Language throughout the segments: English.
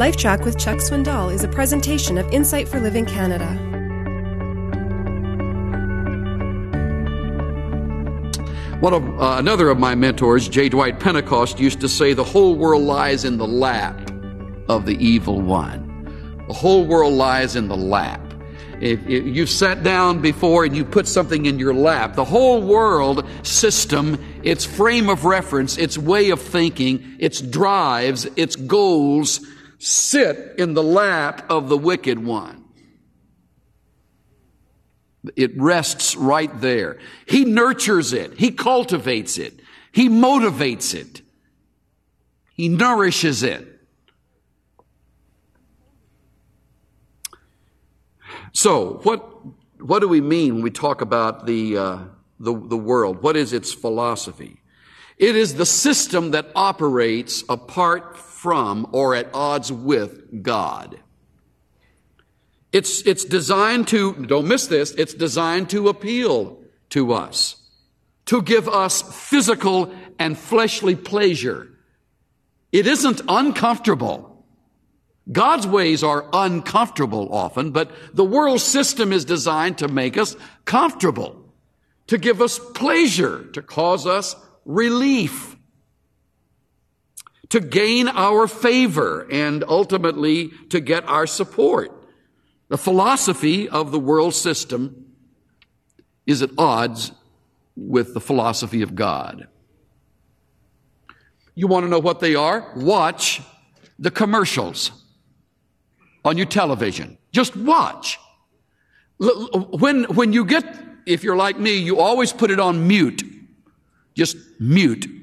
LifeTrac with Chuck Swindoll is a presentation of Insight for Living Canada. One of uh, another of my mentors, J. Dwight Pentecost, used to say, "The whole world lies in the lap of the evil one. The whole world lies in the lap." If, if you've sat down before and you put something in your lap, the whole world system, its frame of reference, its way of thinking, its drives, its goals sit in the lap of the wicked one. It rests right there. He nurtures it. He cultivates it. He motivates it. He nourishes it. So, what, what do we mean when we talk about the, uh, the, the world? What is its philosophy? It is the system that operates apart from or at odds with God. It's, it's designed to, don't miss this, it's designed to appeal to us, to give us physical and fleshly pleasure. It isn't uncomfortable. God's ways are uncomfortable often, but the world system is designed to make us comfortable, to give us pleasure, to cause us relief to gain our favor and ultimately to get our support. The philosophy of the world system is at odds with the philosophy of God. You want to know what they are? Watch the commercials on your television. Just watch. When, when you get, if you're like me, you always put it on mute. Just mute.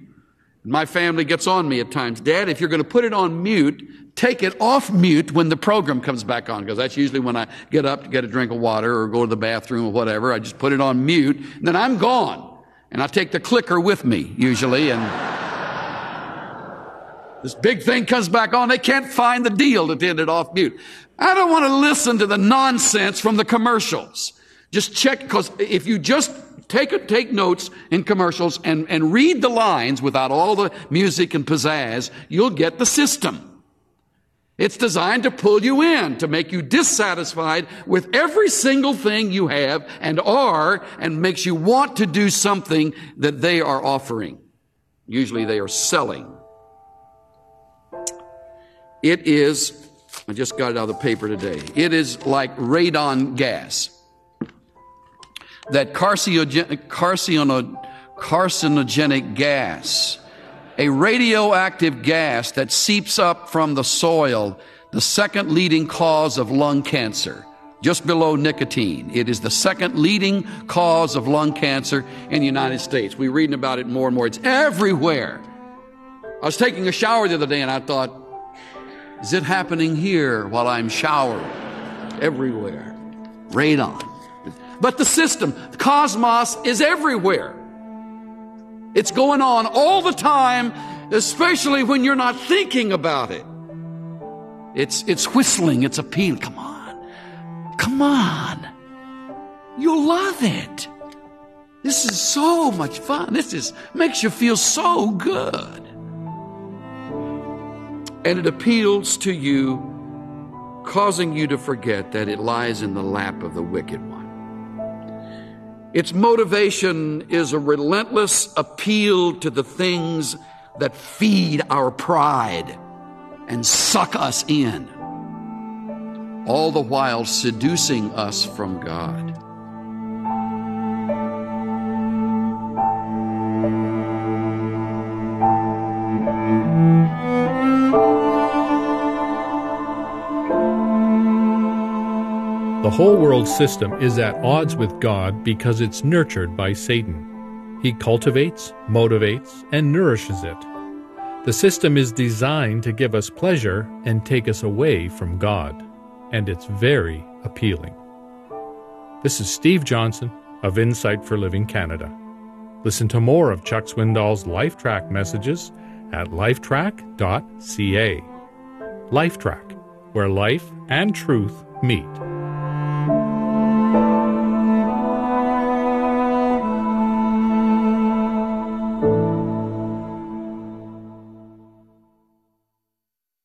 My family gets on me at times. Dad, if you're going to put it on mute, take it off mute when the program comes back on, because that's usually when I get up to get a drink of water or go to the bathroom or whatever. I just put it on mute, and then I'm gone. And I take the clicker with me, usually, and this big thing comes back on. They can't find the deal to turn it off mute. I don't want to listen to the nonsense from the commercials. Just check, because if you just take, take notes in commercials and, and read the lines without all the music and pizzazz, you'll get the system. It's designed to pull you in, to make you dissatisfied with every single thing you have and are, and makes you want to do something that they are offering. Usually they are selling. It is, I just got it out of the paper today, it is like radon gas that carcinogenic, carcinogenic gas, a radioactive gas that seeps up from the soil, the second leading cause of lung cancer, just below nicotine. It is the second leading cause of lung cancer in the United States. We're reading about it more and more. It's everywhere. I was taking a shower the other day and I thought, is it happening here while I'm showering? Everywhere. Radon. But the system, the cosmos is everywhere. It's going on all the time, especially when you're not thinking about it. It's, it's whistling, it's appealing. Come on. Come on. You'll love it. This is so much fun. This is, makes you feel so good. And it appeals to you, causing you to forget that it lies in the lap of the wicked one. Its motivation is a relentless appeal to the things that feed our pride and suck us in, all the while seducing us from God. The whole world system is at odds with God because it's nurtured by Satan. He cultivates, motivates, and nourishes it. The system is designed to give us pleasure and take us away from God, and it's very appealing. This is Steve Johnson of Insight for Living Canada. Listen to more of Chuck Swindoll's LifeTrac messages at lifetrac.ca. LifeTrac, where life and truth meet.